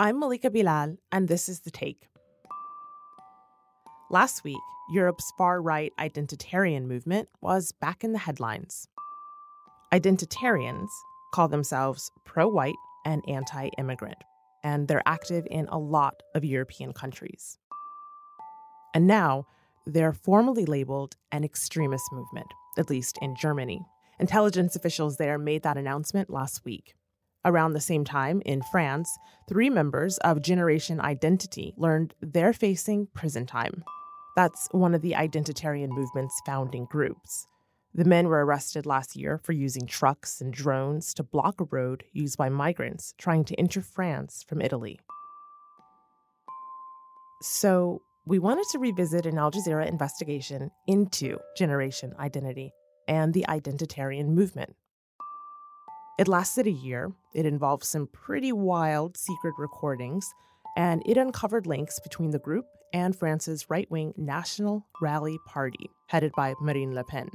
I'm Malika Bilal, and this is The Take. Last week, Europe's far right identitarian movement was back in the headlines. Identitarians call themselves pro white and anti immigrant, and they're active in a lot of European countries. And now, they're formally labeled an extremist movement, at least in Germany. Intelligence officials there made that announcement last week. Around the same time, in France, three members of Generation Identity learned they're facing prison time. That's one of the identitarian movement's founding groups. The men were arrested last year for using trucks and drones to block a road used by migrants trying to enter France from Italy. So, we wanted to revisit an Al Jazeera investigation into generation identity and the identitarian movement. It lasted a year, it involved some pretty wild secret recordings, and it uncovered links between the group and France's right wing National Rally Party, headed by Marine Le Pen.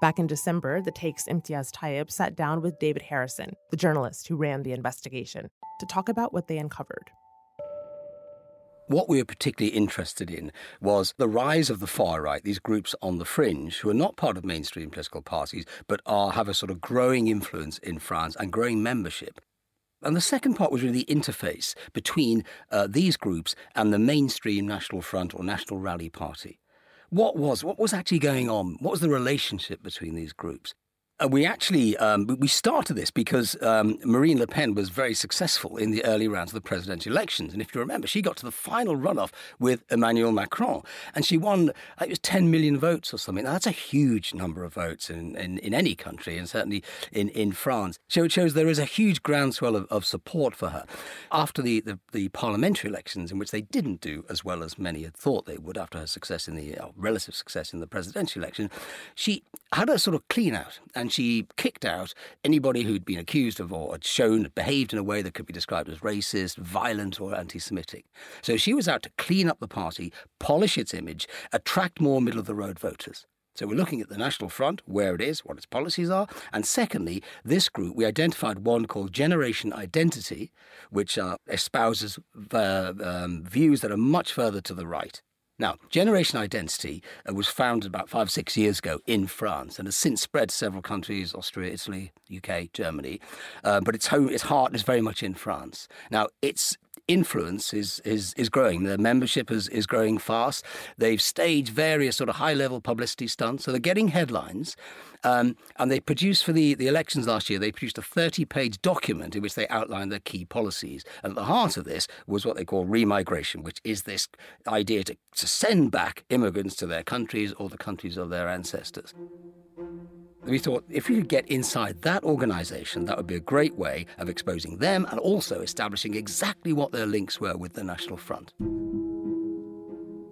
Back in December, the Take's Imtiaz Tyab sat down with David Harrison, the journalist who ran the investigation, to talk about what they uncovered. What we were particularly interested in was the rise of the far right, these groups on the fringe who are not part of mainstream political parties, but are, have a sort of growing influence in France and growing membership. And the second part was really the interface between uh, these groups and the mainstream National Front or National Rally Party. What was what was actually going on? What was the relationship between these groups? Uh, we actually um, we started this because um, Marine Le Pen was very successful in the early rounds of the presidential elections, and if you remember, she got to the final runoff with Emmanuel Macron, and she won. it was 10 million votes or something. Now, that's a huge number of votes in, in, in, any country, and certainly in, in France. So it shows there is a huge groundswell of, of support for her. After the, the, the, parliamentary elections, in which they didn't do as well as many had thought they would after her success in the uh, relative success in the presidential election, she had a sort of clean out and and she kicked out anybody who'd been accused of or had shown behaved in a way that could be described as racist, violent, or anti Semitic. So she was out to clean up the party, polish its image, attract more middle of the road voters. So we're looking at the National Front, where it is, what its policies are. And secondly, this group, we identified one called Generation Identity, which uh, espouses uh, um, views that are much further to the right. Now, Generation Identity uh, was founded about five, six years ago in France and has since spread to several countries Austria, Italy, UK, Germany. Uh, but its, home, its heart is very much in France. Now, its influence is is is growing. Their membership is is growing fast. They've staged various sort of high level publicity stunts, so they're getting headlines. Um, and they produced for the, the elections last year, they produced a 30 page document in which they outlined their key policies. And at the heart of this was what they call remigration, which is this idea to, to send back immigrants to their countries or the countries of their ancestors. We thought if we could get inside that organization, that would be a great way of exposing them and also establishing exactly what their links were with the National Front.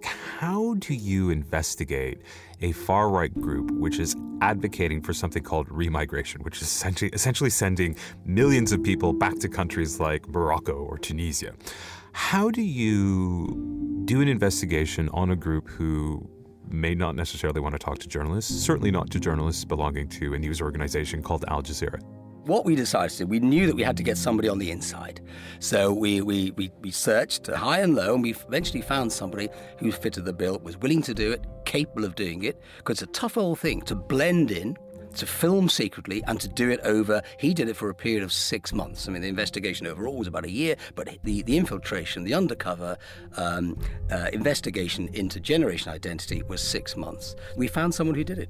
How do you investigate a far right group which is advocating for something called remigration, which is essentially, essentially sending millions of people back to countries like Morocco or Tunisia? How do you do an investigation on a group who may not necessarily want to talk to journalists, certainly not to journalists belonging to a news organization called Al Jazeera. What we decided to do, we knew that we had to get somebody on the inside. So we, we, we, we searched high and low, and we eventually found somebody who fitted the bill, was willing to do it, capable of doing it, because it's a tough old thing to blend in to film secretly and to do it over. He did it for a period of six months. I mean, the investigation overall was about a year, but the, the infiltration, the undercover um, uh, investigation into Generation Identity was six months. We found someone who did it.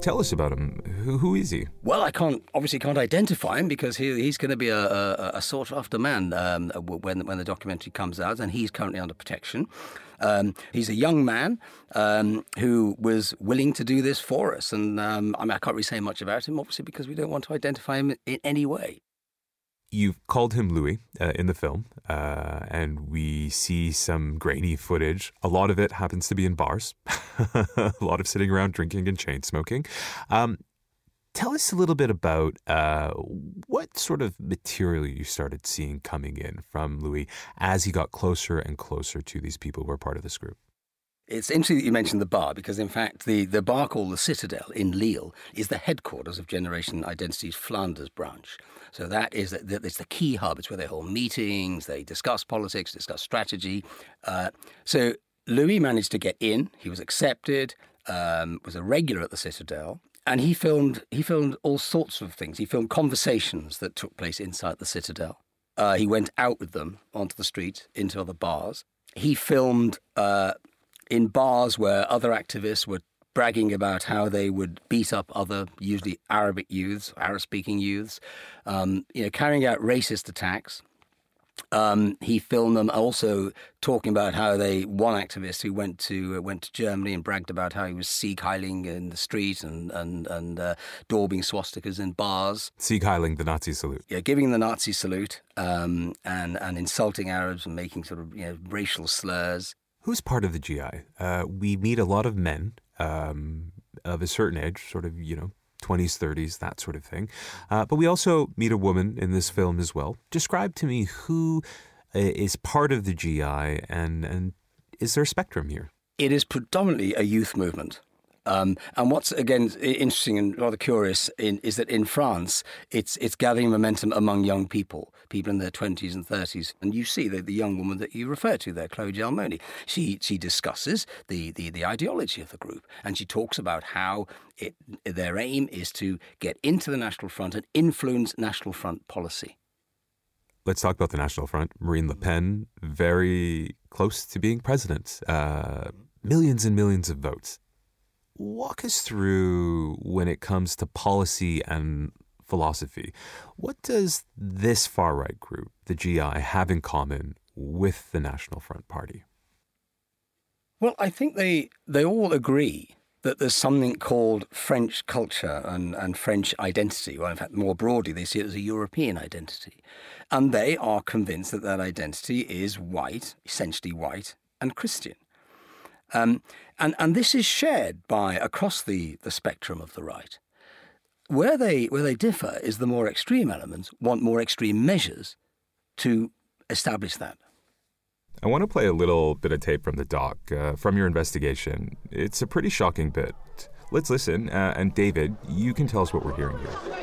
Tell us about him. Who, who is he? Well, I can't obviously can't identify him because he, he's going to be a, a, a sought after man um, when when the documentary comes out, and he's currently under protection. Um, he's a young man um, who was willing to do this for us, and um, I, mean, I can't really say much about him, obviously, because we don't want to identify him in any way. You've called him Louis uh, in the film, uh, and we see some grainy footage. A lot of it happens to be in bars, a lot of sitting around drinking and chain smoking. Um, tell us a little bit about uh, what sort of material you started seeing coming in from Louis as he got closer and closer to these people who are part of this group. It's interesting that you mentioned the bar because, in fact, the, the bar called the Citadel in Lille is the headquarters of Generation Identity's Flanders branch. So that is the, it's the key hub. It's where they hold meetings, they discuss politics, discuss strategy. Uh, so Louis managed to get in. He was accepted, um, was a regular at the Citadel, and he filmed he filmed all sorts of things. He filmed conversations that took place inside the Citadel. Uh, he went out with them onto the street into other bars. He filmed uh, in bars where other activists were bragging about how they would beat up other, usually Arabic youths, Arab-speaking youths, um, you know, carrying out racist attacks. Um, he filmed them also talking about how they one activist who went to uh, went to Germany and bragged about how he was Sieg Heiling in the street and and and uh, daubing swastikas in bars. Sieg Heiling, the Nazi salute. Yeah, giving the Nazi salute um, and and insulting Arabs and making sort of you know racial slurs. Who's part of the GI? Uh, we meet a lot of men um, of a certain age, sort of, you know, 20s, 30s, that sort of thing. Uh, but we also meet a woman in this film as well. Describe to me who uh, part of the GI and, and is there a spectrum here? It is predominantly a youth movement. Um, and what's again interesting and rather curious in, is that in France, it's it's gathering momentum among young people, people in their twenties and thirties. And you see the, the young woman that you refer to there, Chloe Gelmoni. She she discusses the, the, the ideology of the group, and she talks about how it, their aim is to get into the National Front and influence National Front policy. Let's talk about the National Front. Marine Le Pen, very close to being president. Uh, millions and millions of votes walk us through when it comes to policy and philosophy. What does this far right group, the GI, have in common with the National Front Party? Well, I think they they all agree that there's something called French culture and, and French identity. Well, in fact, more broadly, they see it as a European identity. And they are convinced that that identity is white, essentially white, and Christian. Um, and, and this is shared by across the, the spectrum of the right. Where they, where they differ is the more extreme elements want more extreme measures to establish that. I want to play a little bit of tape from the doc, uh, from your investigation. It's a pretty shocking bit. Let's listen, uh, and David, you can tell us what we're hearing here.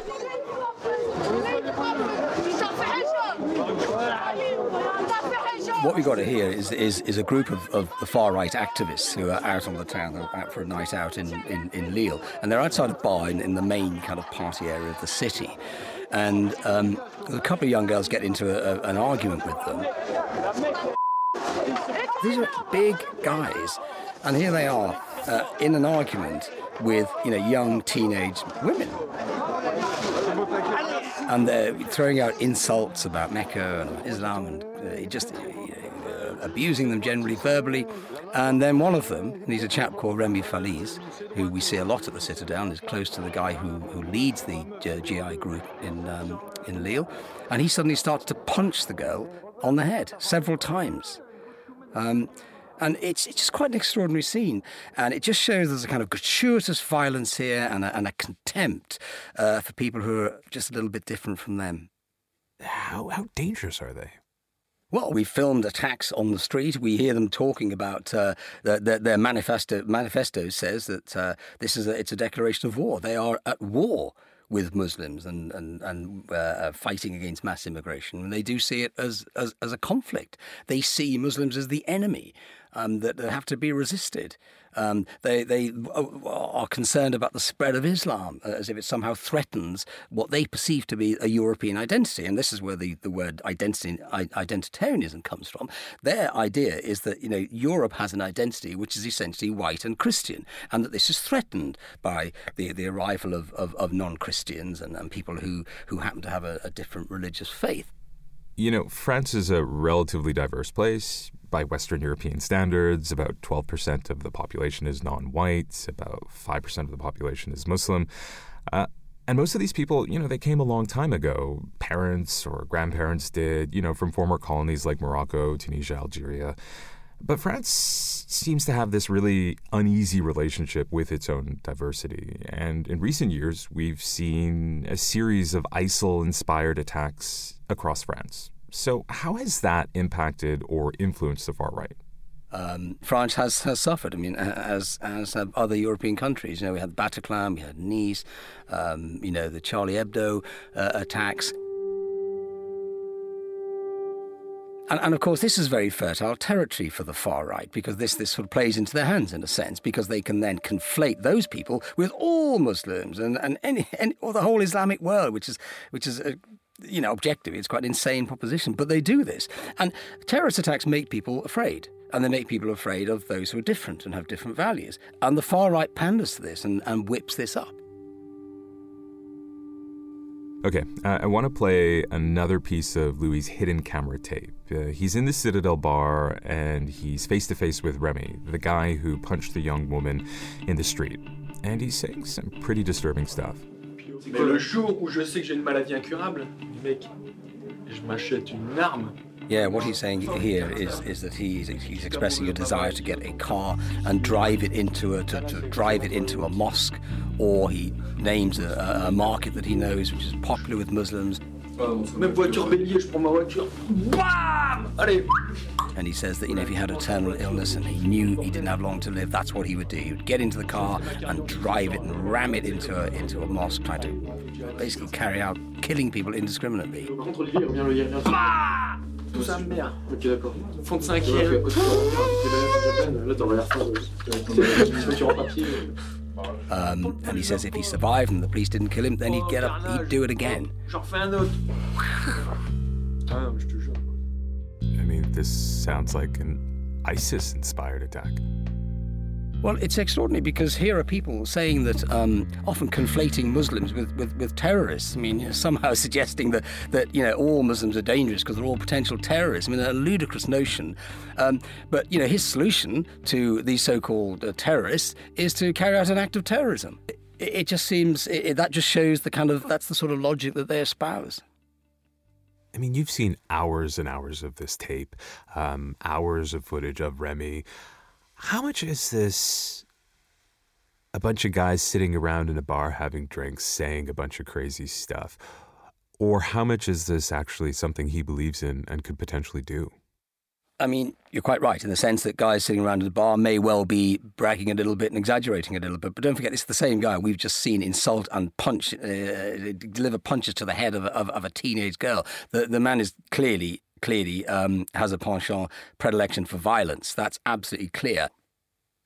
What we've got to hear is, is, is a group of, of the far right activists who are out on the town, out for a night out in, in, in Lille, and they're outside a bar in, in the main kind of party area of the city. And um, a couple of young girls get into a, a, an argument with them. These are big guys, and here they are uh, in an argument with you know young teenage women and they're throwing out insults about Mecca and Islam and uh, just abusing them generally verbally. And then one of them, he's a chap called Remy Faliz, who we see a lot at the Citadel, and is close to the guy who, who leads the uh, GI group in, um, in Lille. And he suddenly starts to punch the girl on the head several times. Um, and it's, it's just quite an extraordinary scene. And it just shows there's a kind of gratuitous violence here and a, and a contempt uh, for people who are just a little bit different from them. How, how dangerous are they? Well, we filmed attacks on the street. We hear them talking about uh, the, the, their manifesto. Manifesto says that uh, this is a, it's a declaration of war. They are at war with Muslims and and and uh, fighting against mass immigration. And they do see it as, as as a conflict. They see Muslims as the enemy um, that have to be resisted. Um, they they are concerned about the spread of Islam uh, as if it somehow threatens what they perceive to be a European identity, and this is where the, the word identity identitarianism comes from. Their idea is that you know Europe has an identity which is essentially white and Christian, and that this is threatened by the the arrival of, of, of non Christians and, and people who who happen to have a, a different religious faith. You know, France is a relatively diverse place by Western European standards. About 12% of the population is non white, about 5% of the population is Muslim. Uh, and most of these people, you know, they came a long time ago. Parents or grandparents did, you know, from former colonies like Morocco, Tunisia, Algeria. But France seems to have this really uneasy relationship with its own diversity. And in recent years, we've seen a series of ISIL inspired attacks across France. So, how has that impacted or influenced the far right? um, France has, has suffered. I mean, as as have other European countries. You know, we had the Bataclan, we had Nice, um, you know, the Charlie Hebdo uh, attacks. And, and, of course, this is very fertile territory for the far right because this, this sort of plays into their hands in a sense because they can then conflate those people with all Muslims and, and any, any or the whole Islamic world, which is which is a, you know objectively it's quite an insane proposition, but they do this. And terrorist attacks make people afraid. And they make people afraid of those who are different and have different values. And the far right panders to this and, and whips this up. Okay, uh, I want to play another piece of Louis' hidden camera tape. Uh, he's in the Citadel bar and he's face to face with Remy, the guy who punched the young woman in the street. And he's saying some pretty disturbing stuff. Mais le jour où je sais que j'ai une maladie incurable, mec, je m'achète une arme. Yeah, what he's saying here is is that he's he's expressing a desire to get a car and drive it into a to, to drive it into a mosque, or he names a, a, market that he knows which is popular with Muslims. And he says that you know if he had a terminal illness and he knew he didn't have long to live, that's what he would do. He would get into the car and drive it and ram it into a into a mosque, trying to basically carry out killing people indiscriminately tout ça, merde. Ok, d'accord. Fond de cinquième. Là, t'aurais l'air Um, and he says if he survived and the police didn't kill him, then he'd get up, he'd do it again. this sounds like an ISIS inspired attack. Well, it's extraordinary because here are people saying that, um, often conflating Muslims with, with, with terrorists. I mean, somehow suggesting that, that you know all Muslims are dangerous because they're all potential terrorists. I mean, a ludicrous notion. Um, but you know, his solution to these so-called uh, terrorists is to carry out an act of terrorism. It, it just seems it, that just shows the kind of that's the sort of logic that they espouse. I mean, you've seen hours and hours of this tape, um, hours of footage of Remy. How much is this a bunch of guys sitting around in a bar having drinks saying a bunch of crazy stuff? Or how much is this actually something he believes in and could potentially do? I mean, you're quite right in the sense that guys sitting around at the bar may well be bragging a little bit and exaggerating a little bit. But don't forget, it's the same guy we've just seen insult and punch, uh, deliver punches to the head of, of, of, a teenage girl. The, the man is clearly clearly um, has a penchant predilection for violence. That's absolutely clear.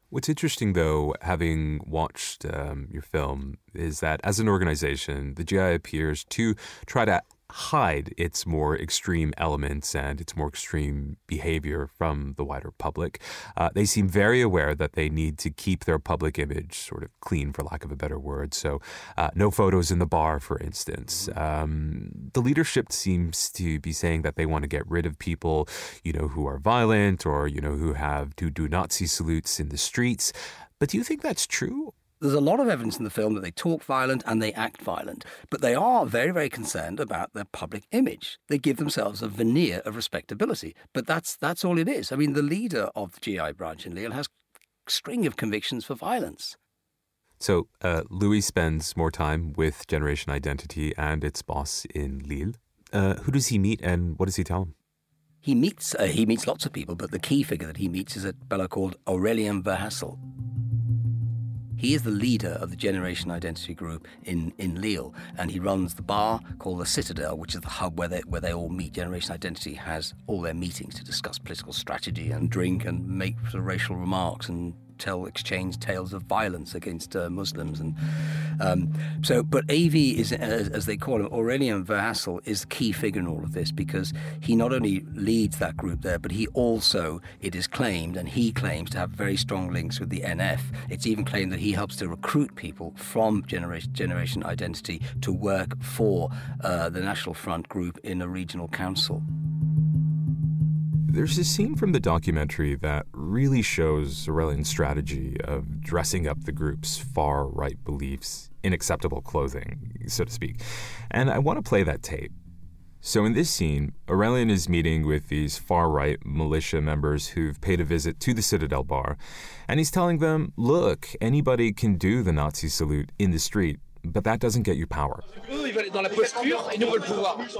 What's interesting, though, having watched um, your film, is that as an organization, the GI appears to try to hide its more extreme elements and its more extreme behavior from the wider public. Uh, they seem very aware that they need to keep their public image sort of clean, for lack of a better word. So, uh, no photos in the bar, for instance. Um, the leadership seems to be saying that they want to get rid of people, you know, who are violent or you know who have who do Nazi salutes in the streets. But do you think that's true? There's a lot of evidence in the film that they talk violent and they act violent, but they are very, very concerned about their public image. They give themselves a veneer of respectability, but that's that's all it is. I mean, the leader of the GI branch in Lille has a string of convictions for violence. So uh, Louis spends more time with Generation Identity and its boss in Lille. Uh, who does he meet, and what does he tell him? He meets uh, he meets lots of people, but the key figure that he meets is a fellow called Aurelien Verhassel. He is the leader of the Generation Identity Group in, in Lille, and he runs the bar called the Citadel, which is the hub where they, where they all meet. Generation Identity has all their meetings to discuss political strategy and drink and make sort of racial remarks and tell exchange tales of violence against uh, Muslims. And um, so, but AV is, as, as, they call him, Aurelien Verhassel is the key figure in all of this because he not only leads that group there, but he also, it is claimed, and he claims to have very strong links with the NF. It's even claimed that he helps to recruit people from Generation, Generation Identity to work for uh, the National Front group in a regional council. There's a scene from the documentary that really shows Aurelien's strategy of dressing up the group's far right beliefs in acceptable clothing, so to speak. And I want to play that tape. So, in this scene, Aurelien is meeting with these far right militia members who've paid a visit to the Citadel bar, and he's telling them, look, anybody can do the Nazi salute in the street. But that doesn't get you power.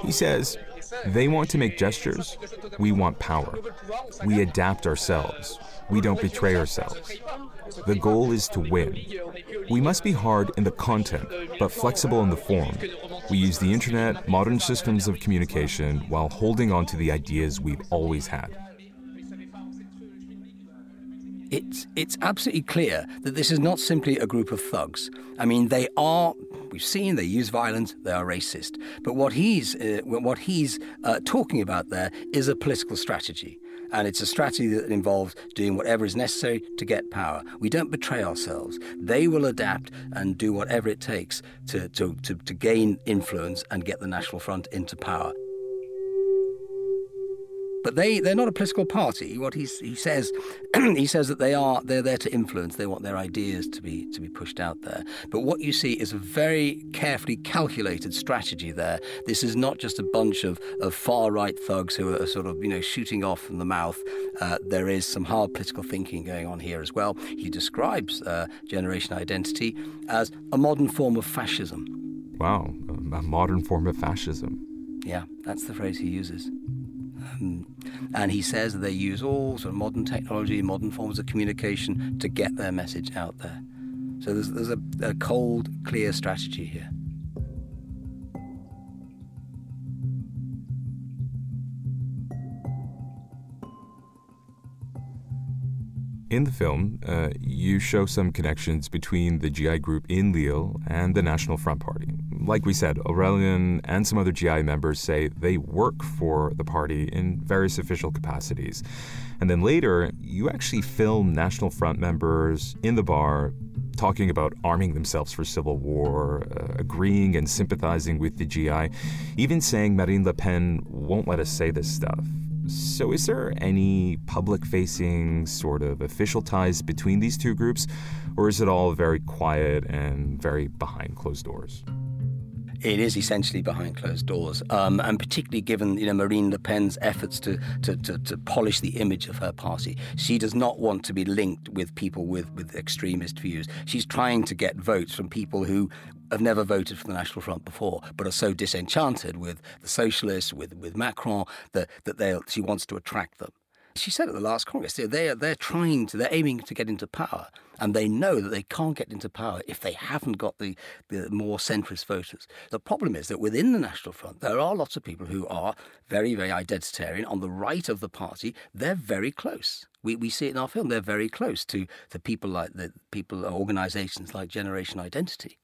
He says, they want to make gestures, we want power. We adapt ourselves, we don't betray ourselves. The goal is to win. We must be hard in the content, but flexible in the form. We use the internet, modern systems of communication, while holding on to the ideas we've always had. It's, it's absolutely clear that this is not simply a group of thugs. I mean, they are, we've seen, they use violence, they are racist. But what he's, uh, what he's uh, talking about there is a political strategy. And it's a strategy that involves doing whatever is necessary to get power. We don't betray ourselves. They will adapt and do whatever it takes to, to, to, to gain influence and get the National Front into power. But they, they're not a political party. What he's, he says, he says that they are they're there to influence. They want their ideas to be to be pushed out there. But what you see is a very carefully calculated strategy there. This is not just a bunch of, of far right thugs who are sort of you know shooting off from the mouth. Uh, there is some hard political thinking going on here as well. He describes uh, generation identity as a modern form of fascism. Wow, a modern form of fascism. Yeah, that's the phrase he uses. Um, and he says they use all sort of modern technology, modern forms of communication to get their message out there. So there's, there's a, a cold, clear strategy here. In the film, uh, you show some connections between the GI group in Lille and the National Front Party. Like we said, Aurélien and some other GI members say they work for the party in various official capacities. And then later, you actually film National Front members in the bar talking about arming themselves for civil war, uh, agreeing and sympathizing with the GI, even saying Marine Le Pen won't let us say this stuff. So, is there any public facing sort of official ties between these two groups, or is it all very quiet and very behind closed doors? It is essentially behind closed doors, um, and particularly given you know Marine Le Pen's efforts to, to, to, to, polish the image of her party. She does not want to be linked with people with, with extremist views. She's trying to get votes from people who have never voted for the National Front before, but are so disenchanted with the socialists, with, with Macron, that, that she wants to attract them. She said at the last Congress, they're, they're trying to, they're aiming to get into power, and they know that they can't get into power if they haven't got the, the more centrist voters. The problem is that within the National Front, there are lots of people who are very, very identitarian. On the right of the party, they're very close. We, we see it in our film. They're very close to, to people like the people, organizations like Generation Identity.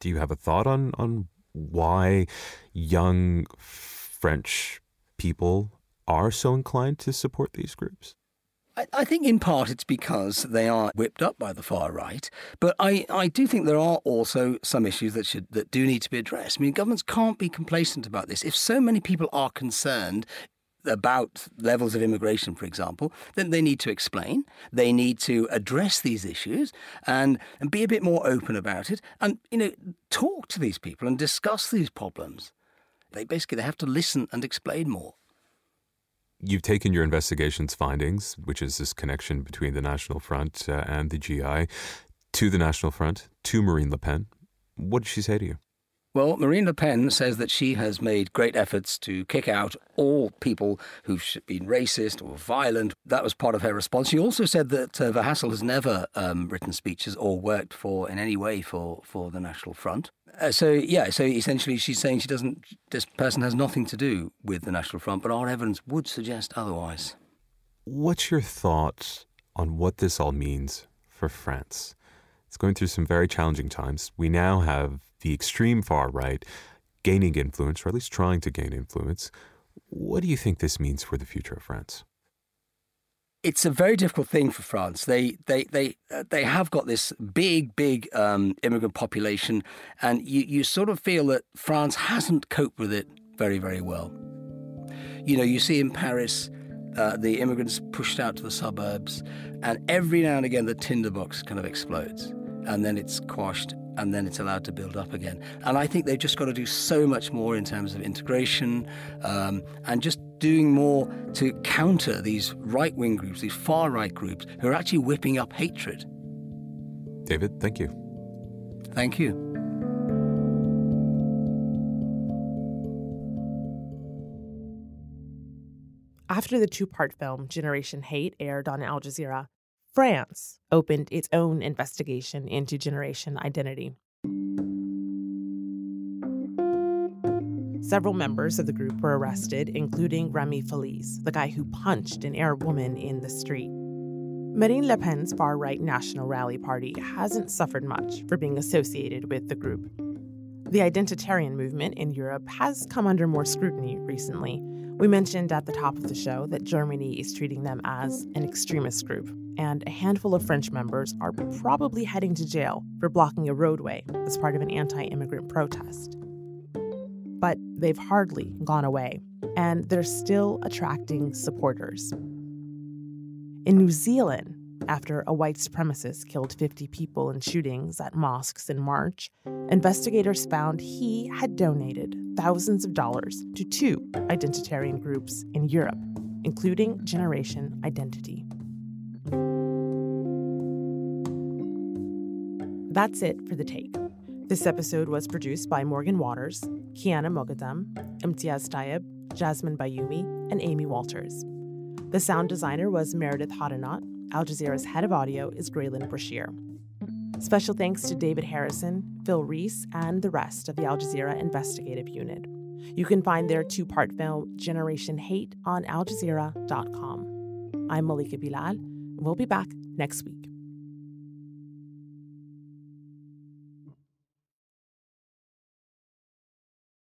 Do you have a thought on, on why young French people are so inclined to support these groups? I, think in part it's because they are whipped up by the far right, but I, I do think there are also some issues that should that do need to be addressed. I mean, governments can't be complacent about this. If so many people are concerned about levels of immigration, for example, then they need to explain. They need to address these issues and, and be a bit more open about it and, you know, talk to these people and discuss these problems. They basically they have to listen and explain more you've taken your investigation's findings, which is this connection between the National Front uh, and the GI, to the National Front, to Marine Le Pen. What did she say to you? Well, Marine Le Pen says that she has made great efforts to kick out all people who've been racist or violent. That was part of her response. She also said that uh, Verhassel has never um, written speeches or worked for in any way for, for the National Front. Uh, so yeah, so essentially she's saying she doesn't. This person has nothing to do with the National Front, but our evidence would suggest otherwise. What's your thoughts on what this all means for France? It's going through some very challenging times. We now have the extreme far right gaining influence, or at least trying to gain influence. What do you think this means for the future of France? it's a very difficult thing for France. They they they uh, they have got this big big um, immigrant population, and you you sort of feel that France hasn't coped with it very very well. You know, you see in Paris. Uh, the immigrants pushed out to the suburbs, and every now and again the tinderbox kind of explodes, and then it's quashed, and then it's allowed to build up again. And I think they've just got to do so much more in terms of integration um, and just doing more to counter these right wing groups, these far right groups, who are actually whipping up hatred. David, thank you. Thank you. After the two part film, Generation Hate, aired on Al Jazeera, France opened its own investigation into Generation Identity. Several members of the group were arrested, including Remy Feliz, the guy who punched an Arab woman in the street. Marine Le Pen's far right National Rally Party hasn't suffered much for being associated with the group. The identitarian movement in Europe has come under more scrutiny recently. We mentioned at the top of the show that Germany is treating them as an extremist group, and a handful of French members are probably heading to jail for blocking a roadway as part of an anti immigrant protest but they've hardly gone away, and they're still attracting supporters. In New Zealand, after a white supremacist killed 50 people in shootings at mosques in March, investigators found he had donated thousands of dollars to two identitarian groups in Europe, including Generation Identity. That's it for the take. This episode was produced by Morgan Waters, Kiana Mogadam, Imtiaz Tyab, Jasmine Bayumi, and Amy Walters. The sound designer was Meredith Hodenot. Al Jazeera's head of audio is Graelyn Brashear. Special thanks to David Harrison, Phil Rees, and the rest of the Al Jazeera investigative unit. You can find their two part film, Generation Hate, on aljazeera.com. I'm Malika Bilal. And we'll be back next week.